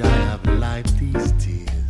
I have life these tears.